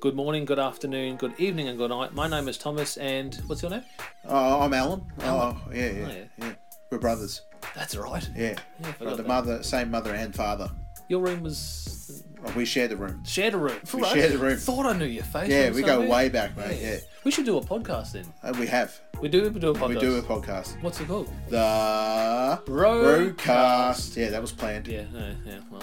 Good morning, good afternoon, good evening, and good night. My name is Thomas, and what's your name? Oh, I'm Alan. Alan. Oh, yeah, yeah, Oh, yeah. yeah. We're brothers. That's right. Yeah. Yeah, I forgot Got the that. mother, same mother and father. Your room was Oh, we share the room. shared a room. We share the room. Thought I knew your face. Yeah, we go way back, mate. Yeah. We should do a podcast then. Uh, we have. We do. We do a podcast. We do a podcast. What's it called? The. Roadcast. Yeah, that was planned. Yeah. Yeah. yeah well.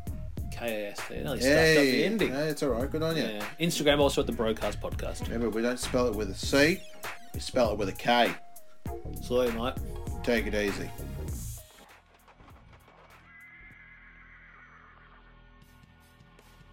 K A S T. Nearly stuffed up the Hey, ending. no, it's all right. Good on you. Yeah. Instagram also at the Brokast Podcast. Remember, we don't spell it with a C. We spell it with a K. So, mate. Take it easy.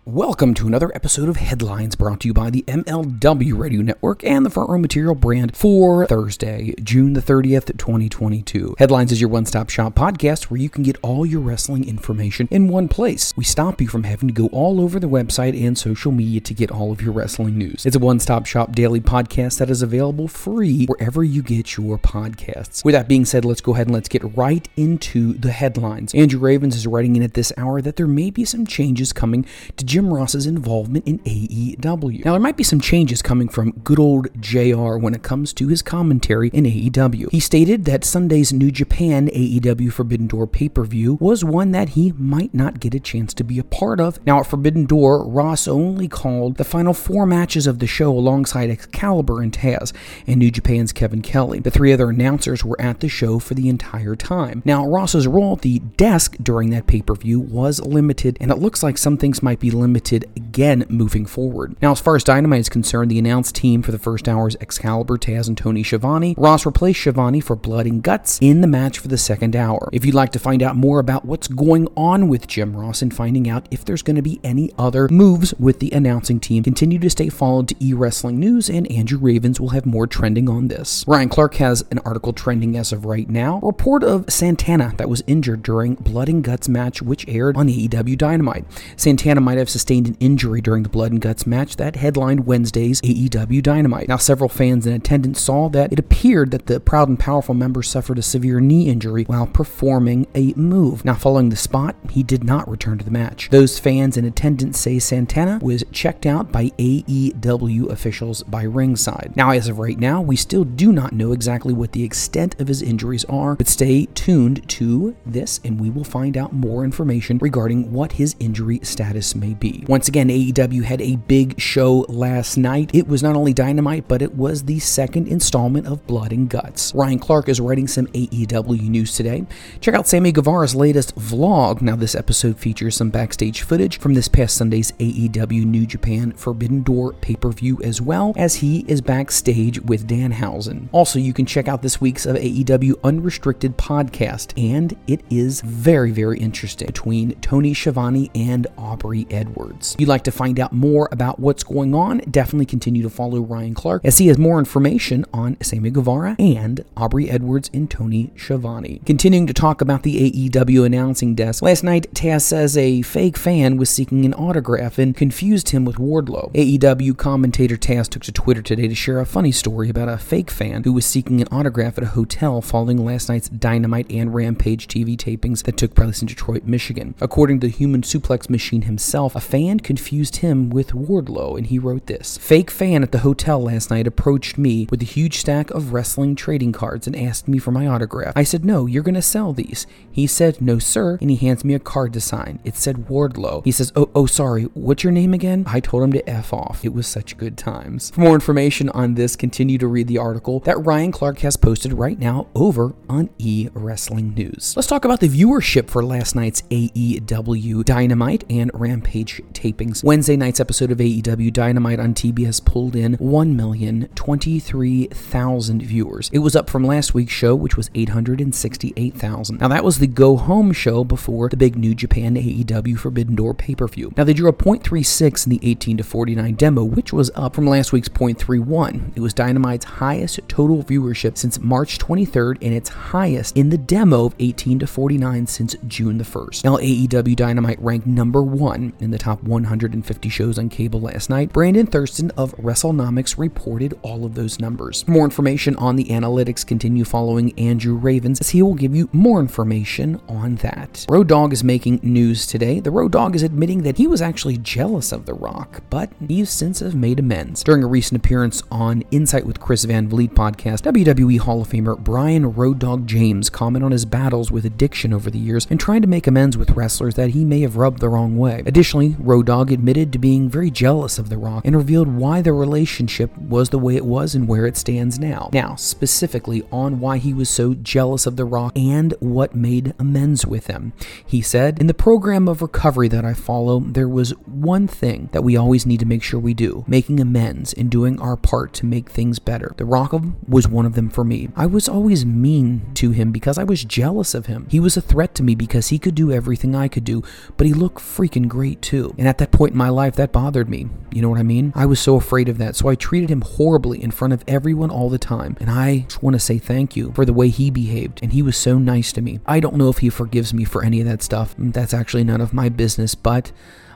Welcome to another episode of Headlines brought to you by the MLW Radio Network and the Front Row Material brand for Thursday, June the 30th, 2022. Headlines is your one stop shop podcast where you can get all your wrestling information in one place. We stop you from having to go all over the website and social media to get all of your wrestling news. It's a one stop shop daily podcast that is available free wherever you get your podcasts. With that being said, let's go ahead and let's get right into the headlines. Andrew Ravens is writing in at this hour that there may be some changes coming to Jim Ross's involvement in AEW. Now, there might be some changes coming from good old JR when it comes to his commentary in AEW. He stated that Sunday's New Japan AEW Forbidden Door pay per view was one that he might not get a chance to be a part of. Now, at Forbidden Door, Ross only called the final four matches of the show alongside Excalibur and Taz and New Japan's Kevin Kelly. The three other announcers were at the show for the entire time. Now, Ross's role at the desk during that pay per view was limited, and it looks like some things might be limited again moving forward. Now, as far as Dynamite is concerned, the announced team for the first hour is Excalibur, Taz, and Tony Schiavone. Ross replaced Schiavone for Blood and Guts in the match for the second hour. If you'd like to find out more about what's going on with Jim Ross and finding out if there's going to be any other moves with the announcing team, continue to stay followed to e-wrestling news, and Andrew Ravens will have more trending on this. Ryan Clark has an article trending as of right now. Report of Santana that was injured during Blood and Guts match, which aired on AEW Dynamite. Santana might have sustained an injury during the Blood and Guts match that headlined Wednesday's AEW Dynamite. Now, several fans in attendance saw that it appeared that the proud and powerful member suffered a severe knee injury while performing a move. Now, following the spot, he did not return to the match. Those fans in attendance say Santana was checked out by AEW officials by ringside. Now, as of right now, we still do not know exactly what the extent of his injuries are, but stay tuned to this and we will find out more information regarding what his injury status may be. Once again, AEW had a big show last night. It was not only Dynamite, but it was the second installment of Blood and Guts. Ryan Clark is writing some AEW news today. Check out Sammy Guevara's latest vlog. Now, this episode features some backstage footage from this past Sunday's AEW New Japan Forbidden Door pay per view, as well as he is backstage with Danhausen. Also, you can check out this week's of AEW Unrestricted podcast, and it is very, very interesting between Tony Schiavone and Aubrey Edwards. Edwards. If you'd like to find out more about what's going on, definitely continue to follow Ryan Clark as he has more information on Sammy Guevara and Aubrey Edwards and Tony Schiavone. Continuing to talk about the AEW announcing desk, last night Taz says a fake fan was seeking an autograph and confused him with Wardlow. AEW commentator Taz took to Twitter today to share a funny story about a fake fan who was seeking an autograph at a hotel following last night's Dynamite and Rampage TV tapings that took place in Detroit, Michigan. According to the Human Suplex Machine himself, a fan confused him with Wardlow, and he wrote this Fake fan at the hotel last night approached me with a huge stack of wrestling trading cards and asked me for my autograph. I said, No, you're going to sell these. He said, No, sir, and he hands me a card to sign. It said Wardlow. He says, Oh, oh, sorry, what's your name again? I told him to F off. It was such good times. For more information on this, continue to read the article that Ryan Clark has posted right now over on E Wrestling News. Let's talk about the viewership for last night's AEW Dynamite and Rampage tapings. Wednesday night's episode of AEW Dynamite on TBS pulled in 1,023,000 viewers. It was up from last week's show, which was 868,000. Now, that was the go home show before the big New Japan AEW Forbidden Door pay per view. Now, they drew a 0.36 in the 18 to 49 demo, which was up from last week's 0.31. It was Dynamite's highest total viewership since March 23rd and its highest in the demo of 18 to 49 since June the 1st. Now, AEW Dynamite ranked number one in the top 150 shows on cable last night. Brandon Thurston of WrestleNomics reported all of those numbers. More information on the analytics, continue following Andrew Ravens as he will give you more information on that. Road Dogg is making news today. The Road Dogg is admitting that he was actually jealous of The Rock, but he's since have made amends. During a recent appearance on Insight with Chris Van Vliet podcast, WWE Hall of Famer Brian Road Dogg James commented on his battles with addiction over the years and trying to make amends with wrestlers that he may have rubbed the wrong way. Additionally, Road Dogg admitted to being very jealous of The Rock and revealed why their relationship was the way it was and where it stands now. Now, specifically on why he was so jealous of The Rock and what made amends with him. He said, In the program of recovery that I follow, there was one thing that we always need to make sure we do making amends and doing our part to make things better. The Rock was one of them for me. I was always mean to him because I was jealous of him. He was a threat to me because he could do everything I could do, but he looked freaking great too. And at that point in my life, that bothered me. You know what I mean? I was so afraid of that, so I treated him horribly in front of everyone all the time. And I just want to say thank you for the way he behaved, and he was so nice to me. I don't know if he forgives me for any of that stuff. That's actually none of my business, but.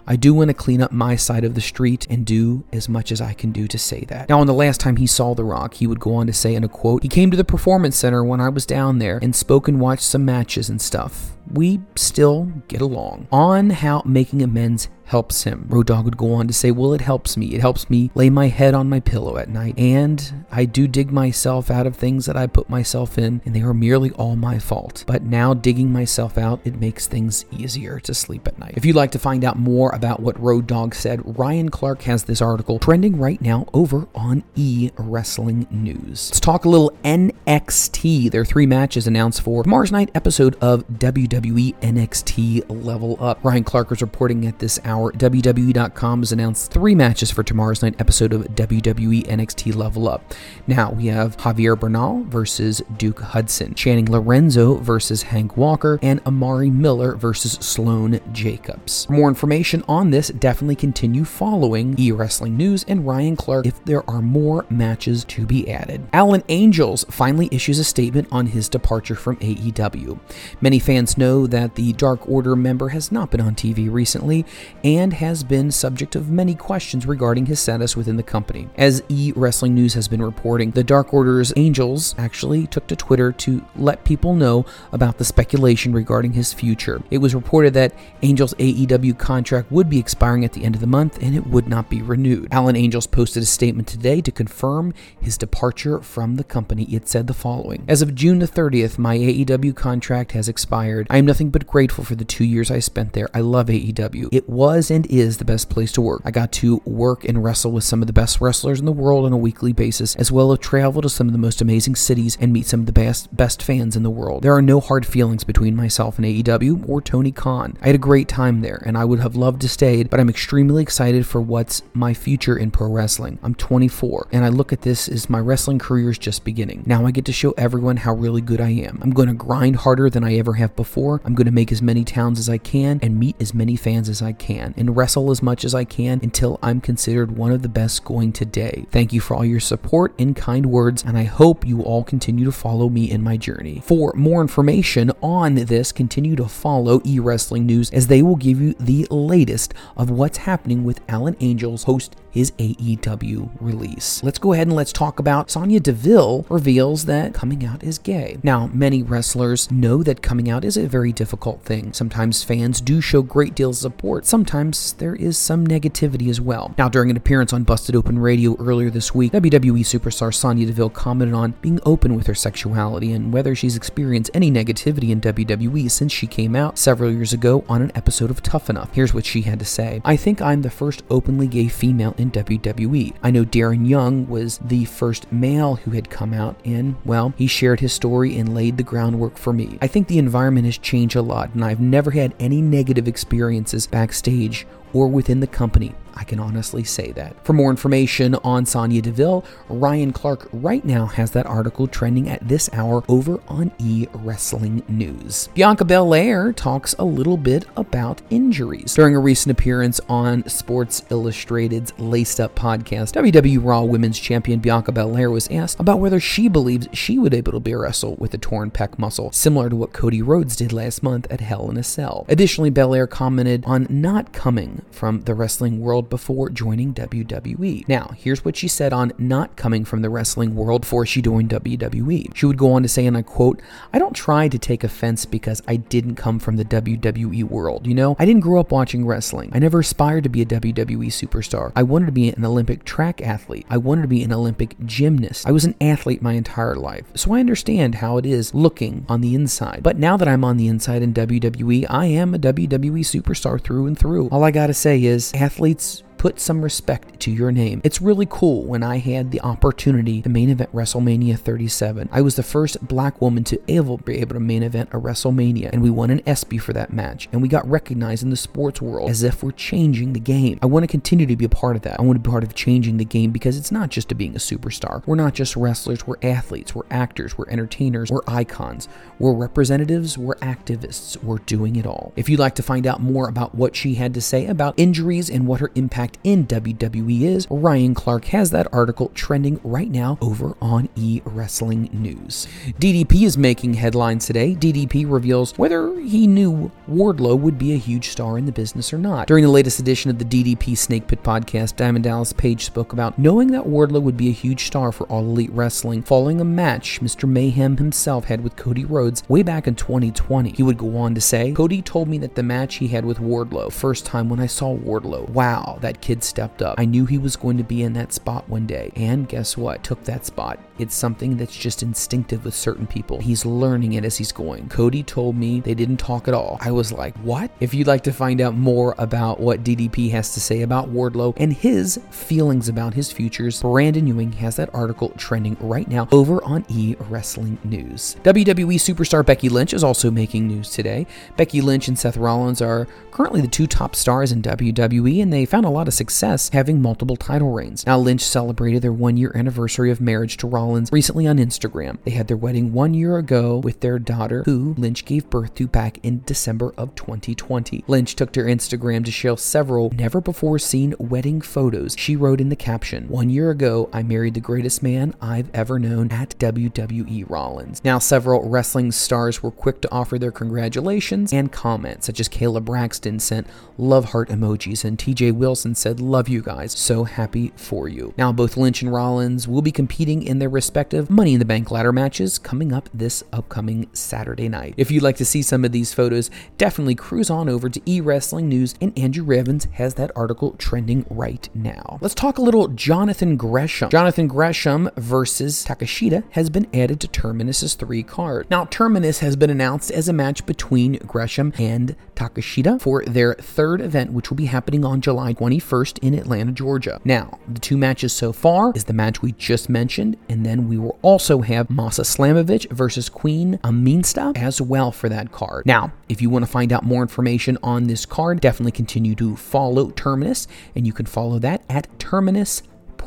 I do want to clean up my side of the street and do as much as I can do to say that. Now, on the last time he saw The Rock, he would go on to say in a quote, He came to the Performance Center when I was down there and spoke and watched some matches and stuff. We still get along. On how making amends helps him. Road Dogg would go on to say, Well, it helps me. It helps me lay my head on my pillow at night. And I do dig myself out of things that I put myself in, and they are merely all my fault. But now digging myself out, it makes things easier to sleep at night. If you'd like to find out more about what Road Dogg said, Ryan Clark has this article trending right now over on E Wrestling News. Let's talk a little NXT. There are three matches announced for tomorrow's night episode of WWE NXT Level Up. Ryan Clark is reporting at this hour WWE.com has announced three matches for tomorrow's night episode of WWE NXT Level Up. Now we have Javier Bernal versus Duke Hudson, Channing Lorenzo versus Hank Walker, and Amari Miller versus Sloane Jacobs. For more information on this, definitely continue following E Wrestling News and Ryan Clark if there are more matches to be added. Alan Angels finally issues a statement on his departure from AEW. Many fans know that the Dark Order member has not been on TV recently, and has been subject of many questions regarding his status within the company. As E Wrestling News has been reporting, the Dark Order's Angels actually took to Twitter to let people know about the speculation regarding his future. It was reported that Angels' AEW contract would be expiring at the end of the month and it would not be renewed. Alan Angels posted a statement today to confirm his departure from the company. It said the following As of June the 30th, my AEW contract has expired. I am nothing but grateful for the two years I spent there. I love AEW. It was and is the best place to work. I got to work and wrestle with some of the best wrestlers in the world on a weekly basis, as well as travel to some of the most amazing cities and meet some of the best best fans in the world. There are no hard feelings between myself and AEW or Tony Khan. I had a great time there, and I would have loved to stay, but I'm extremely excited for what's my future in pro wrestling. I'm 24, and I look at this as my wrestling career is just beginning. Now I get to show everyone how really good I am. I'm going to grind harder than I ever have before. I'm going to make as many towns as I can and meet as many fans as I can. Can and wrestle as much as I can until I'm considered one of the best going today. Thank you for all your support and kind words, and I hope you all continue to follow me in my journey. For more information on this, continue to follow e wrestling news as they will give you the latest of what's happening with Alan Angels host his AEW release. Let's go ahead and let's talk about Sonya Deville reveals that coming out is gay. Now, many wrestlers know that coming out is a very difficult thing. Sometimes fans do show great deals of support. Sometimes there is some negativity as well. Now, during an appearance on Busted Open Radio earlier this week, WWE superstar Sonya Deville commented on being open with her sexuality and whether she's experienced any negativity in WWE since she came out several years ago on an episode of Tough Enough. Here's what she had to say I think I'm the first openly gay female in WWE. I know Darren Young was the first male who had come out, and, well, he shared his story and laid the groundwork for me. I think the environment has changed a lot, and I've never had any negative experiences backstage or within the company. I can honestly say that. For more information on Sonya Deville, Ryan Clark right now has that article trending at this hour over on E Wrestling News. Bianca Belair talks a little bit about injuries. During a recent appearance on Sports Illustrated's Laced Up podcast, WWE Raw Women's Champion Bianca Belair was asked about whether she believes she would be able to wrestle with a torn pec muscle, similar to what Cody Rhodes did last month at Hell in a Cell. Additionally, Belair commented on not coming from the wrestling world before joining WWE. Now, here's what she said on not coming from the wrestling world before she joined WWE. She would go on to say, and I quote, I don't try to take offense because I didn't come from the WWE world. You know, I didn't grow up watching wrestling. I never aspired to be a WWE superstar. I wanted to be an Olympic track athlete. I wanted to be an Olympic gymnast. I was an athlete my entire life. So I understand how it is looking on the inside. But now that I'm on the inside in WWE, I am a WWE superstar through and through. All I gotta say is athletes put some respect to your name. It's really cool when I had the opportunity to main event WrestleMania 37. I was the first black woman to ever be able to main event a WrestleMania, and we won an ESPY for that match, and we got recognized in the sports world as if we're changing the game. I want to continue to be a part of that. I want to be part of changing the game because it's not just to being a superstar. We're not just wrestlers, we're athletes, we're actors, we're entertainers, we're icons, we're representatives, we're activists, we're doing it all. If you'd like to find out more about what she had to say about injuries and what her impact in WWE is, Ryan Clark has that article trending right now over on E Wrestling News. DDP is making headlines today. DDP reveals whether he knew Wardlow would be a huge star in the business or not. During the latest edition of the DDP Snake Pit podcast, Diamond Dallas Page spoke about knowing that Wardlow would be a huge star for All Elite Wrestling following a match Mr. Mayhem himself had with Cody Rhodes way back in 2020. He would go on to say, Cody told me that the match he had with Wardlow, first time when I saw Wardlow, wow, that kid stepped up. I knew he was going to be in that spot one day. And guess what? Took that spot. It's something that's just instinctive with certain people. He's learning it as he's going. Cody told me they didn't talk at all. I was like, what? If you'd like to find out more about what DDP has to say about Wardlow and his feelings about his futures, Brandon Ewing has that article trending right now over on E Wrestling News. WWE superstar Becky Lynch is also making news today. Becky Lynch and Seth Rollins are currently the two top stars in WWE, and they found a lot of success having multiple title reigns. Now, Lynch celebrated their one year anniversary of marriage to Rollins recently on Instagram. They had their wedding one year ago with their daughter, who Lynch gave birth to back in December of 2020. Lynch took to Instagram to share several never before seen wedding photos. She wrote in the caption, One year ago, I married the greatest man I've ever known at WWE Rollins. Now, several wrestling stars were quick to offer their congratulations and comments, such as Kayla Braxton sent love heart emojis, and TJ Wilson said, Love you guys. So happy for you. Now, both Lynch and Rollins will be competing in their respective Money in the Bank ladder matches coming up this upcoming Saturday night. If you'd like to see some of these photos, definitely cruise on over to E Wrestling News, and Andrew Ravens has that article trending right now. Let's talk a little Jonathan Gresham. Jonathan Gresham versus Takeshita has been added to Terminus's three card. Now, Terminus has been announced as a match between Gresham and Takeshita for their third event, which will be happening on July 21st in Atlanta, Georgia. Now, the two matches so far is the match we just mentioned, and then we will also have Masha Slamovich versus Queen Aminata as well for that card. Now, if you want to find out more information on this card, definitely continue to follow Terminus, and you can follow that at Terminus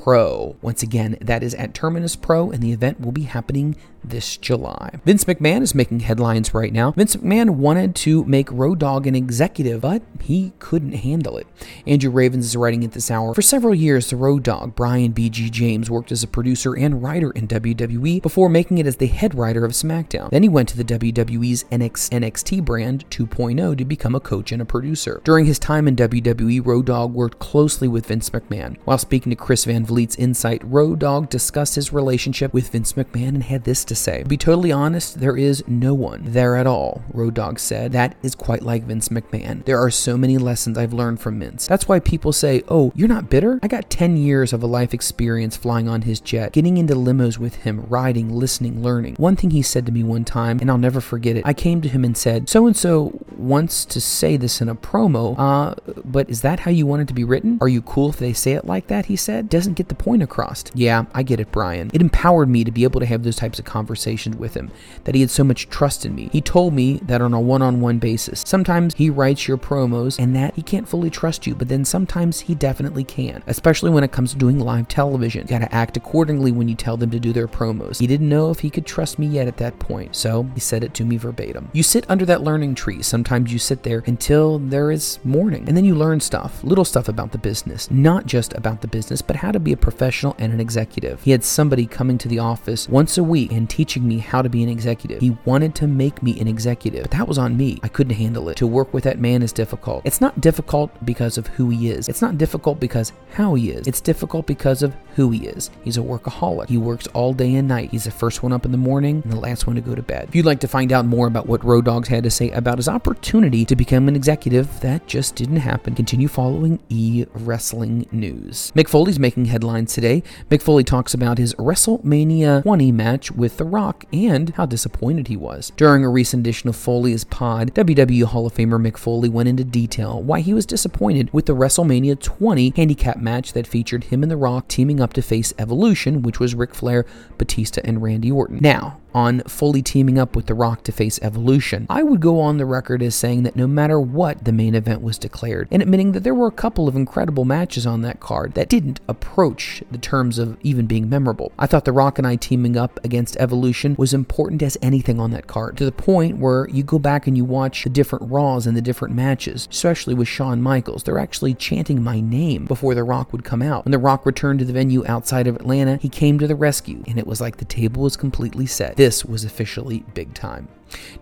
Pro. Once again, that is at Terminus Pro, and the event will be happening this July. Vince McMahon is making headlines right now. Vince McMahon wanted to make Road Dogg an executive, but he couldn't handle it. Andrew Ravens is writing at this hour. For several years, the Road Dogg, Brian B.G. James, worked as a producer and writer in WWE before making it as the head writer of SmackDown. Then he went to the WWE's NX- NXT brand 2.0 to become a coach and a producer. During his time in WWE, Road Dogg worked closely with Vince McMahon. While speaking to Chris Van Vliet's Insight, Road Dogg discussed his relationship with Vince McMahon and had this to say. Be totally honest, there is no one there at all, Road Dogg said. That is quite like Vince McMahon. There are so many lessons I've learned from Vince. That's why people say, oh, you're not bitter? I got 10 years of a life experience flying on his jet, getting into limos with him, riding, listening, learning. One thing he said to me one time, and I'll never forget it, I came to him and said, so and so wants to say this in a promo, uh, but is that how you want it to be written? Are you cool if they say it like that? He said. Doesn't get the point across. Yeah, I get it, Brian. It empowered me to be able to have those types of conversations with him, that he had so much trust in me. He told me that on a one on one basis. Sometimes he writes your promos and that he can't fully trust you, but then sometimes he definitely can, especially when it comes to doing live television. You gotta act accordingly when you tell them to do their promos. He didn't know if he could trust me yet at that point, so he said it to me verbatim. You sit under that learning tree. Sometimes you sit there until there is morning, and then you learn stuff, little stuff about the business, not just about the business, but how to be a professional and an executive. He had somebody coming to the office once a week and teaching me how to be an executive. He wanted to make me an executive, but that was on me. I couldn't handle it. To work with that man is difficult. It's not difficult because of who he is. It's not difficult because how he is. It's difficult because of who he is. He's a workaholic. He works all day and night. He's the first one up in the morning and the last one to go to bed. If you'd like to find out more about what Road Doggs had to say about his opportunity to become an executive, that just didn't happen. Continue following E Wrestling News. Mick Foley's making headlines today. Mick Foley talks about his WrestleMania 20 match with The Rock and how disappointed he was. During a recent edition of Foley's Pod, WWE Hall of Famer Mick Foley went into detail why he was disappointed with the WrestleMania 20 handicap match that featured him and The Rock teaming up to face Evolution, which was Ric Flair, Batista, and Randy Orton. Now, on Foley teaming up with The Rock to face Evolution. I would go on the record as saying that no matter what the main event was declared, and admitting that there were a couple of incredible matches on that card that didn't approach the terms of even being memorable. I thought The Rock and I teaming up against Evolution was important as anything on that card, to the point where you go back and you watch the different Raws and the different matches, especially with Shawn Michaels. They're actually chanting my name before The Rock would come out. When The Rock returned to the venue outside of Atlanta, he came to the rescue, and it was like the table was completely set. This was officially big time.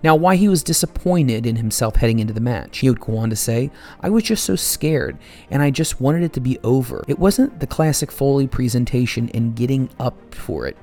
Now, why he was disappointed in himself heading into the match, he would go on to say, I was just so scared, and I just wanted it to be over. It wasn't the classic Foley presentation and getting up for it.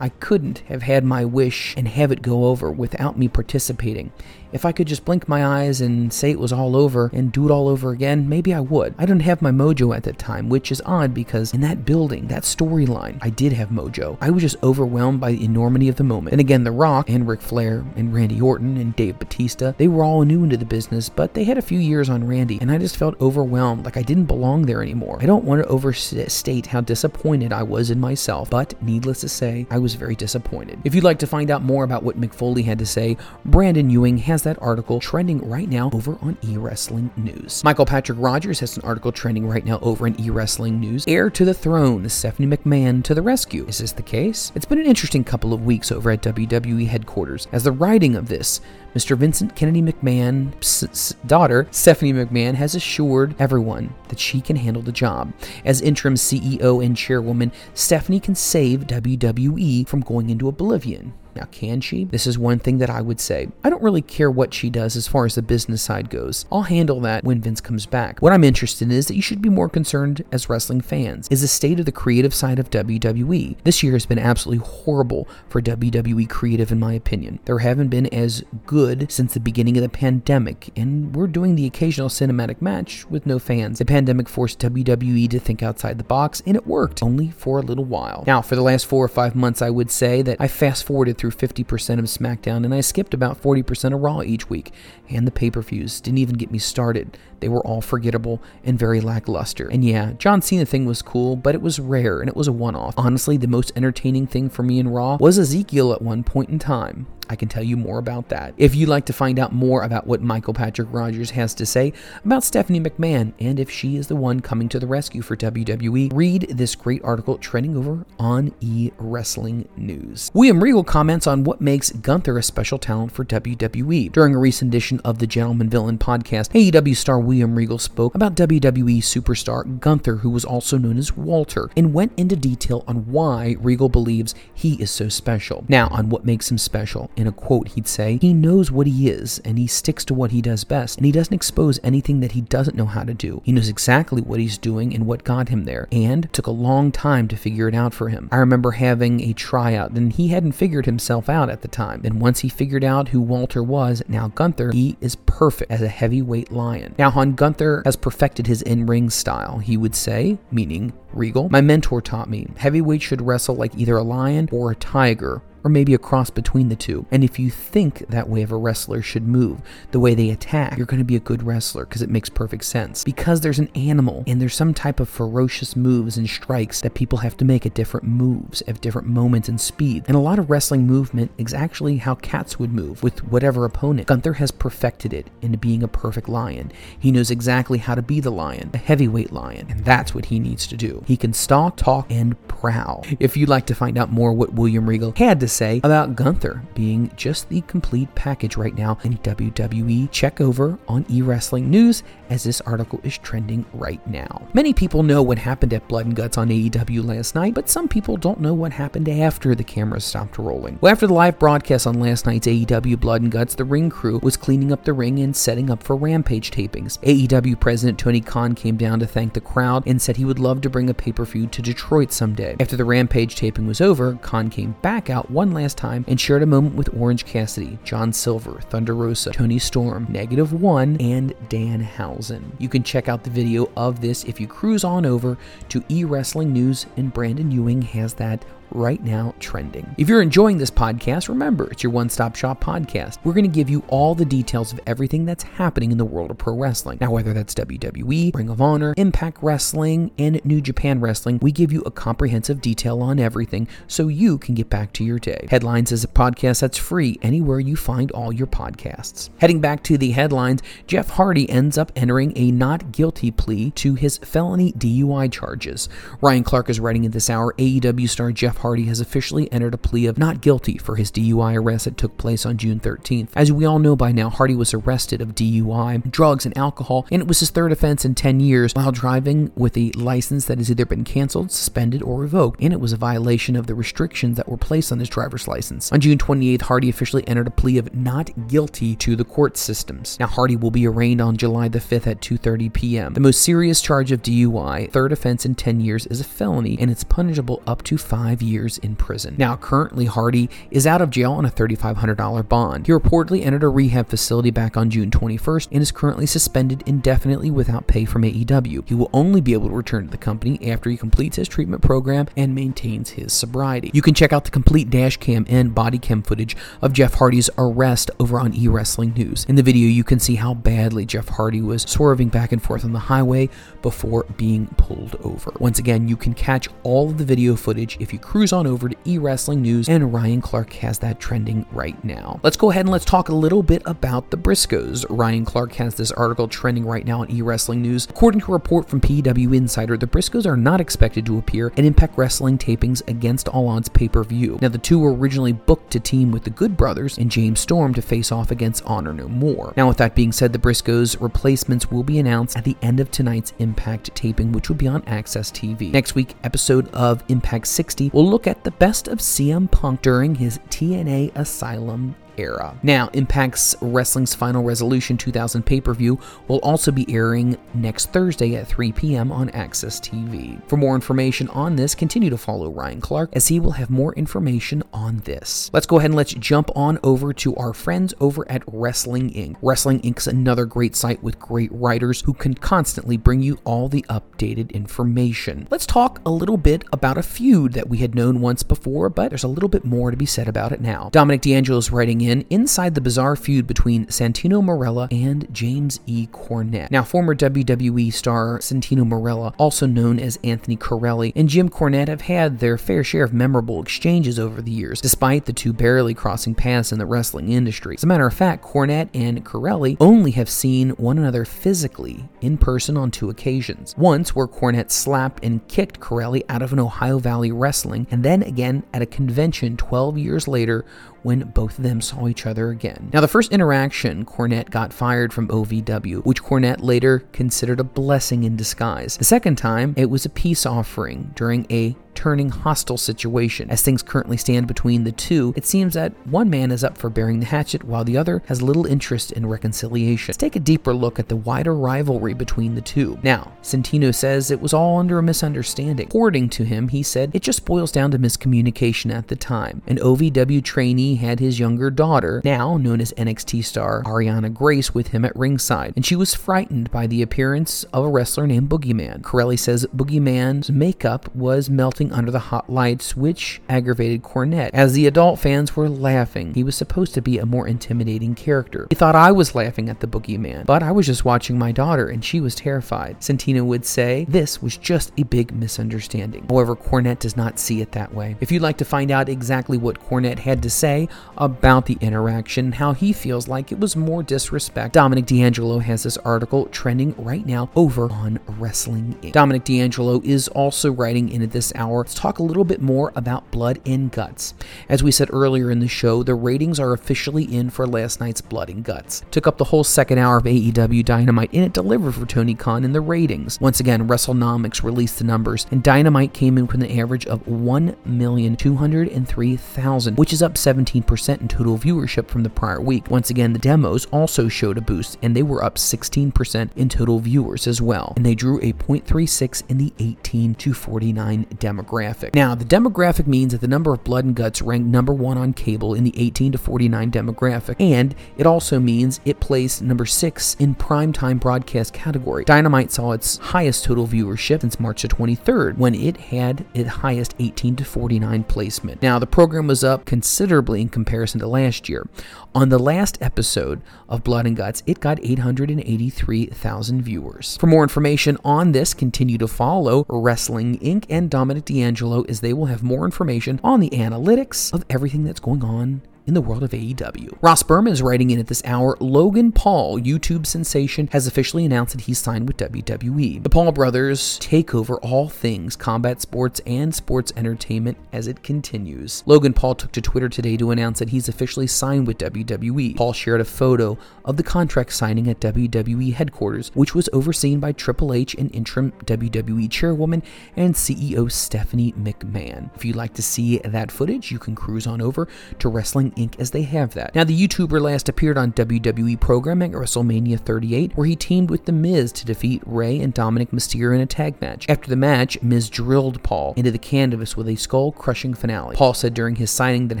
I couldn't have had my wish and have it go over without me participating. If I could just blink my eyes and say it was all over and do it all over again, maybe I would. I didn't have my mojo at that time, which is odd because in that building, that storyline, I did have mojo. I was just overwhelmed by the enormity of the moment. And again, The Rock and Ric Flair and Randy Orton and Dave Batista, they were all new into the business, but they had a few years on Randy, and I just felt overwhelmed, like I didn't belong there anymore. I don't want to overstate how disappointed I was in myself, but needless to say, I was very disappointed. If you'd like to find out more about what Mick Foley had to say, Brandon Ewing has that article trending right now over on eWrestling News. Michael Patrick Rogers has an article trending right now over in eWrestling News. Heir to the throne, Stephanie McMahon to the rescue. Is this the case? It's been an interesting couple of weeks over at WWE headquarters as the writing of this Mr. Vincent Kennedy McMahon's daughter, Stephanie McMahon, has assured everyone that she can handle the job. As interim CEO and chairwoman, Stephanie can save WWE from going into oblivion. Now, can she? This is one thing that I would say. I don't really care what she does as far as the business side goes. I'll handle that when Vince comes back. What I'm interested in is that you should be more concerned as wrestling fans is the state of the creative side of WWE. This year has been absolutely horrible for WWE creative in my opinion. There haven't been as good since the beginning of the pandemic, and we're doing the occasional cinematic match with no fans. The pandemic forced WWE to think outside the box, and it worked, only for a little while. Now, for the last four or five months, I would say that I fast forwarded through 50% of SmackDown and I skipped about 40% of Raw each week. And the pay per views didn't even get me started. They were all forgettable and very lackluster. And yeah, John Cena thing was cool, but it was rare and it was a one off. Honestly, the most entertaining thing for me in Raw was Ezekiel at one point in time. I can tell you more about that. If you'd like to find out more about what Michael Patrick Rogers has to say about Stephanie McMahon and if she is the one coming to the rescue for WWE, read this great article trending over on E Wrestling News. William Regal comments on what makes Gunther a special talent for WWE. During a recent edition of the Gentleman Villain podcast, AEW star William Regal spoke about WWE superstar Gunther, who was also known as Walter, and went into detail on why Regal believes he is so special. Now, on what makes him special, in a quote, he'd say, He knows what he is, and he sticks to what he does best, and he doesn't expose anything that he doesn't know how to do. He knows exactly what he's doing and what got him there, and took a long time to figure it out for him. I remember having a tryout, and he hadn't figured himself out at the time. And once he figured out who Walter was, now Gunther, he is perfect as a heavyweight lion. Now, Han Gunther has perfected his in ring style, he would say, meaning Regal. My mentor taught me heavyweight should wrestle like either a lion or a tiger or maybe a cross between the two. And if you think that way of a wrestler should move, the way they attack, you're going to be a good wrestler because it makes perfect sense. Because there's an animal and there's some type of ferocious moves and strikes that people have to make at different moves, at different moments and speed. And a lot of wrestling movement is actually how cats would move with whatever opponent. Gunther has perfected it into being a perfect lion. He knows exactly how to be the lion, a heavyweight lion, and that's what he needs to do. He can stalk, talk, and prowl. If you'd like to find out more what William Regal had to say about Gunther being just the complete package right now in WWE, check over on eWrestling News as this article is trending right now. Many people know what happened at Blood and Guts on AEW last night, but some people don't know what happened after the cameras stopped rolling. Well, after the live broadcast on last night's AEW Blood and Guts, the ring crew was cleaning up the ring and setting up for Rampage tapings. AEW President Tony Khan came down to thank the crowd and said he would love to bring a pay per view to Detroit someday. After the Rampage taping was over, Khan came back out one last time and shared a moment with Orange Cassidy, John Silver, Thunder Rosa, Toni Storm, Negative One, and Danhausen. You can check out the video of this if you cruise on over to E Wrestling News, and Brandon Ewing has that right now trending. If you're enjoying this podcast, remember it's your one stop shop podcast. We're going to give you all the details of everything that's happening in the world of pro wrestling. Now, whether that's WWE, Ring of Honor, Impact Wrestling, and New Japan Wrestling, we give you a comprehensive detail on everything so you can get back to your day. Headlines is a podcast that's free anywhere you find all your podcasts. Heading back to the headlines, Jeff Hardy ends up entering a not guilty plea to his felony DUI charges. Ryan Clark is writing at this hour AEW star Jeff Hardy has officially entered a plea of not guilty for his DUI arrest that took place on June 13th. As we all know by now, Hardy was arrested of DUI, drugs, and alcohol, and it was his third offense in 10 years while driving with a license that has either been canceled, suspended, or revoked, and it was a violation of the restrictions that were placed on his driver's license. On June 28th, Hardy officially entered a plea of not guilty to the court systems. Now, Hardy will be arraigned on July the 5th at 2:30 p.m. The most serious charge of DUI, third offense in 10 years, is a felony, and it's punishable up to five years years in prison. Now, currently, Hardy is out of jail on a $3,500 bond. He reportedly entered a rehab facility back on June 21st and is currently suspended indefinitely without pay from AEW. He will only be able to return to the company after he completes his treatment program and maintains his sobriety. You can check out the complete dash cam and body cam footage of Jeff Hardy's arrest over on E Wrestling News. In the video, you can see how badly Jeff Hardy was swerving back and forth on the highway before being pulled over. Once again, you can catch all of the video footage if you cruise on over to E Wrestling News, and Ryan Clark has that trending right now. Let's go ahead and let's talk a little bit about the Briscoes. Ryan Clark has this article trending right now on E Wrestling News. According to a report from PW Insider, the Briscoes are not expected to appear at Impact Wrestling tapings against All Odds pay per view. Now, the two were originally booked to team with the Good Brothers and James Storm to face off against Honor No More. Now, with that being said, the Briscoes replacements will be announced at the end of tonight's Impact taping, which will be on Access TV. Next week, episode of Impact 60 will look at the best of CM Punk during his TNA Asylum era. Now, Impact's Wrestling's Final Resolution 2000 pay per view will also be airing next Thursday at 3 p.m. on Access TV. For more information on this, continue to follow Ryan Clark as he will have more information on this. Let's go ahead and let's jump on over to our friends over at Wrestling Inc. Wrestling Inc.'s another great site with great writers who can constantly bring you all the updated information. Let's talk a little bit about a feud that we had known once before, but there's a little bit more to be said about it now. Dominic D'Angelo is writing in inside the bizarre feud between Santino Marella and James E. Cornette. Now, former WWE star Santino Marella, also known as Anthony Carelli, and Jim Cornette have had their fair share of memorable exchanges over the years, despite the two barely crossing paths in the wrestling industry. As a matter of fact, Cornette and Carelli only have seen one another physically in person on two occasions. Once, where Cornette slapped and kicked Carelli out of an Ohio Valley Wrestling, and then again at a convention 12 years later when both of them saw each other again. Now, the first interaction, Cornette got fired from OVW, which Cornette later considered a blessing in disguise. The second time, it was a peace offering during a turning hostile situation. As things currently stand between the two, it seems that one man is up for bearing the hatchet while the other has little interest in reconciliation. Let's take a deeper look at the wider rivalry between the two. Now, Santino says it was all under a misunderstanding. According to him, he said it just boils down to miscommunication at the time. An OVW trainee had his younger daughter, now known as NXT star Arianna Grace, with him at ringside, and she was frightened by the appearance of a wrestler named Boogeyman. Carelli says Boogeyman's makeup was melting under the hot lights, which aggravated Cornette. As the adult fans were laughing, he was supposed to be a more intimidating character. He thought I was laughing at the Boogeyman, but I was just watching my daughter and she was terrified. Santino would say this was just a big misunderstanding. However, Cornette does not see it that way. If you'd like to find out exactly what Cornette had to say about the interaction how he feels like it was more disrespect, Dominic D'Angelo has this article trending right now over on Wrestling Inc. Dominic D'Angelo is also writing in at this hour. Let's talk a little bit more about Blood and Guts. As we said earlier in the show, the ratings are officially in for last night's Blood and Guts. Took up the whole second hour of AEW Dynamite and it delivered for Tony Khan in the ratings. Once again, WrestleNomics released the numbers and Dynamite came in with an average of 1,203,000, which is up 17% in total viewership from the prior week. Once again, the demos also showed a boost and they were up 16% in total viewers as well. And they drew a 0.36 in the 18 to 49 demographic. Now, the demographic means that the number of blood and guts ranked number one on cable in the 18 to 49 demographic, and it also means it placed number six in primetime broadcast category. Dynamite saw its highest total viewership since March the 23rd, when it had its highest 18 to 49 placement. Now, the program was up considerably in comparison to last year. On the last episode of Blood and Guts, it got 883,000 viewers. For more information on this, continue to follow Wrestling Inc. and Dominic D'Angelo is they will have more information on the analytics of everything that's going on in the world of AEW. Ross Berman is writing in at this hour Logan Paul, YouTube sensation, has officially announced that he's signed with WWE. The Paul brothers take over all things combat sports and sports entertainment as it continues. Logan Paul took to Twitter today to announce that he's officially signed with WWE. Paul shared a photo of the contract signing at WWE headquarters, which was overseen by Triple H and interim WWE chairwoman and CEO Stephanie McMahon. If you'd like to see that footage, you can cruise on over to Wrestling Inc. as they have that. Now, the YouTuber last appeared on WWE programming at WrestleMania 38, where he teamed with The Miz to defeat Rey and Dominic Mysterio in a tag match. After the match, Miz drilled Paul into the canvas with a skull crushing finale. Paul said during his signing that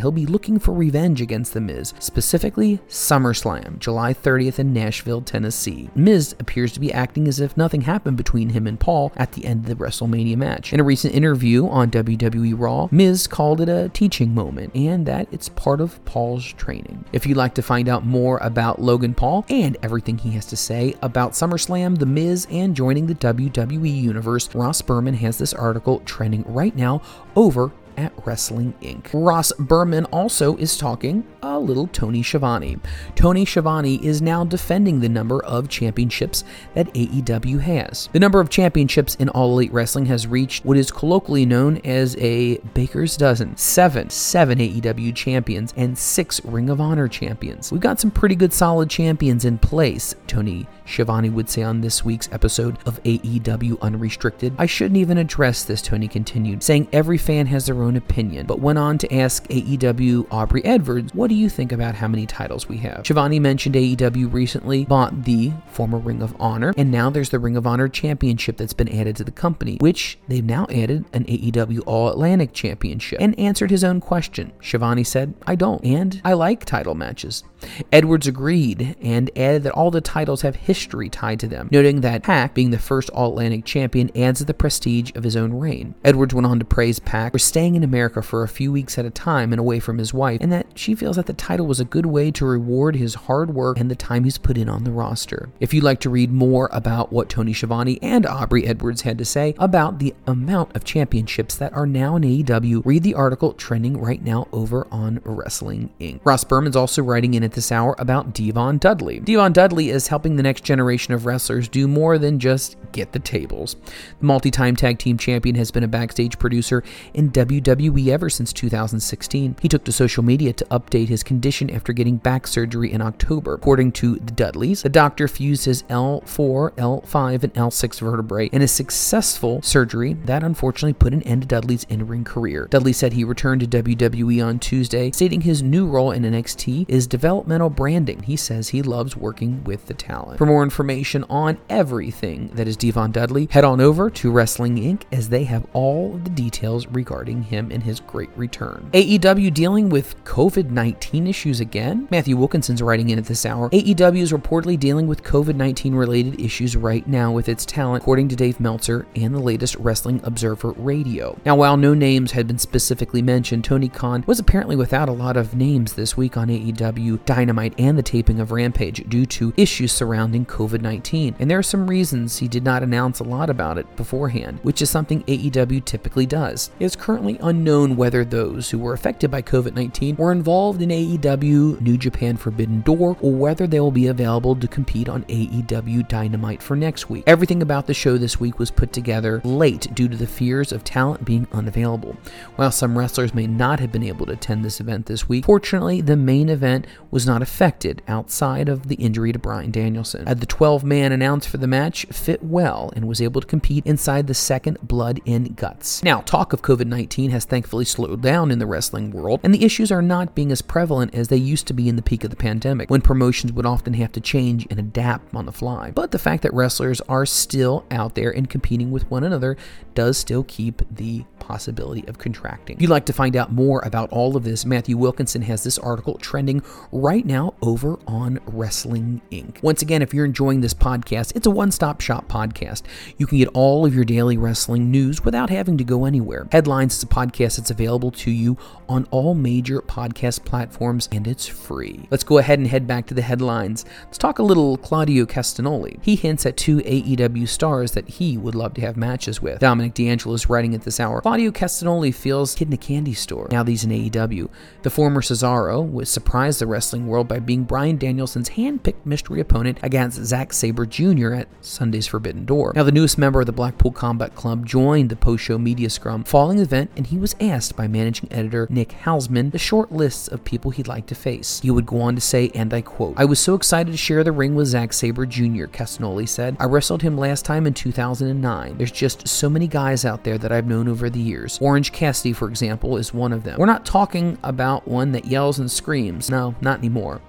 he'll be looking for revenge against The Miz, specifically SummerSlam, July 30th in Nashville, Tennessee. Miz appears to be acting as if nothing happened between him and Paul at the end of the WrestleMania match. In a recent interview on WWE Raw, Miz called it a teaching moment and that it's part of Paul's training. If you'd like to find out more about Logan Paul and everything he has to say about SummerSlam, The Miz, and joining the WWE Universe, Ross Berman has this article trending right now over at Wrestling Inc. Ross Berman also is talking a little Tony Schiavone. Tony Schiavone is now defending the number of championships that AEW has. The number of championships in All Elite Wrestling has reached what is colloquially known as a baker's dozen. Seven, seven AEW champions and six Ring of Honor champions. We've got some pretty good solid champions in place, Tony Schiavone would say on this week's episode of AEW Unrestricted. I shouldn't even address this, Tony continued, saying every fan has their own opinion, but went on to ask AEW Aubrey Edwards, what do you think about how many titles we have? Schiavone mentioned AEW recently bought the former Ring of Honor, and now there's the Ring of Honor Championship that's been added to the company, which they've now added an AEW All Atlantic Championship, and answered his own question. Schiavone said, I don't, and I like title matches. Edwards agreed and added that all the titles have history tied to them, noting that PAC, being the first All Atlantic champion, adds to the prestige of his own reign. Edwards went on to praise PAC for staying in America for a few weeks at a time and away from his wife, and that she feels that the title was a good way to reward his hard work and the time he's put in on the roster. If you'd like to read more about what Tony Schiavone and Aubrey Edwards had to say about the amount of championships that are now in AEW, read the article trending right now over on Wrestling Inc. Ross Berman's also writing in at this hour about D-Von Dudley. D-Von Dudley is helping the next generation of wrestlers do more than just get the tables. The multi time tag team champion has been a backstage producer in WWE ever since 2016. He took to social media to update his condition after getting back surgery in October. According to the Dudleys, the doctor fused his L4, L5, and L6 vertebrae in a successful surgery that unfortunately put an end to Dudley's in ring career. Dudley said he returned to WWE on Tuesday, stating his new role in NXT is developmental branding. He says he loves working with the talent. For more information on everything that is D-Von Dudley, head on over to Wrestling Inc. as they have all the details regarding him and his great return. AEW dealing with COVID 19 issues again? Matthew Wilkinson's writing in at this hour. AEW is reportedly dealing with COVID 19 related issues right now with its talent, according to Dave Meltzer and the latest Wrestling Observer Radio. Now, while no names had been specifically mentioned, Tony Khan was apparently without a lot of names this week on AEW Dynamite and the taping of Rampage due to issues surrounding COVID 19. And there are some reasons he did not announce a lot about it beforehand, which is something AEW typically does. It is currently unknown whether those who were affected by COVID 19 were involved in AEW New Japan Forbidden Door or whether they will be available to compete on AEW Dynamite for next week. Everything about the show this week was put together late due to the fears of talent being unavailable. While some wrestlers may not have been able to attend this event this week, fortunately, the main event was not affected outside of the injury to Bryan Danielson. Had the 12 man announced for the match fit well and was able to compete inside the second Blood & Guts. Now, talk of COVID 19 has thankfully slowed down in the wrestling world, and the issues are not being as prevalent as they used to be in the peak of the pandemic, when promotions would often have to change and adapt on the fly. But the fact that wrestlers are still out there and competing with one another does still keep the possibility of contracting. If you'd like to find out more about all of this, Matthew Wilkinson has this article trending right now over on Wrestling Inc. Once again, if you're enjoying this podcast, it's a one stop shop podcast. You can get all of your daily wrestling news without having to go anywhere. Headlines is a podcast that's available to you on all major podcast platforms and it's free. Let's go ahead and head back to the headlines. Let's talk a little Claudio Castagnoli. He hints at two AEW stars that he would love to have matches with. Dominic DeAngelo is writing at this hour. Claudio Castagnoli feels kid in a candy store. Now he's in AEW. The former Cesaro was surprised the wrestling world by being Bryan Danielson's hand-picked mystery opponent against Zack Sabre Jr. at Sunday's Forbidden Door. Now the newest member of the Blackpool Combat Club joined the post-show media scrum following the event, and he was asked by managing editor Nick Hausman the short lists of people he'd like to face. He would go on to say, and I quote, I was so excited to share the ring with Zack Sabre Jr., Castagnoli said. I wrestled him last time in 2009. There's just so many guys out there that I've known over the years. Orange Cassidy, for example, is one of them. We're not talking about one that yells and screams. No, not anymore.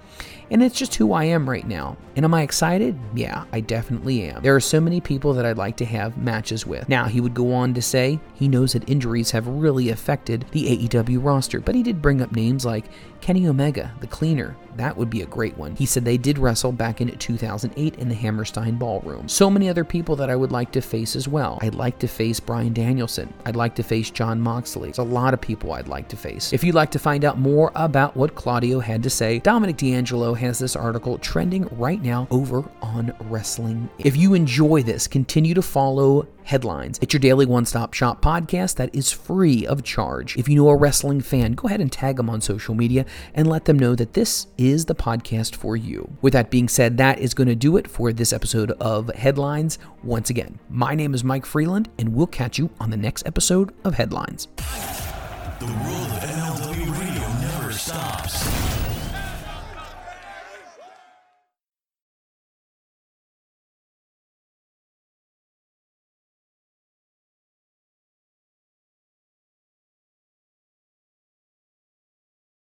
And it's just who I am right now. And am I excited? Yeah, I definitely am. There are so many people that I'd like to have matches with. Now, he would go on to say he knows that injuries have really affected the AEW roster, but he did bring up names like Kenny Omega, the cleaner. That would be a great one. He said they did wrestle back in 2008 in the Hammerstein Ballroom. So many other people that I would like to face as well. I'd like to face Bryan Danielson. I'd like to face Jon Moxley. There's a lot of people I'd like to face. If you'd like to find out more about what Claudio had to say, Dominic DeAngelo has this article trending right now over on Wrestling. If you enjoy this, continue to follow headlines. It's your daily one stop shop podcast that is free of charge. If you know a wrestling fan, go ahead and tag them on social media and let them know that this is the podcast for you. With that being said, that is going to do it for this episode of Headlines. Once again, my name is Mike Freland, and we'll catch you on the next episode of Headlines.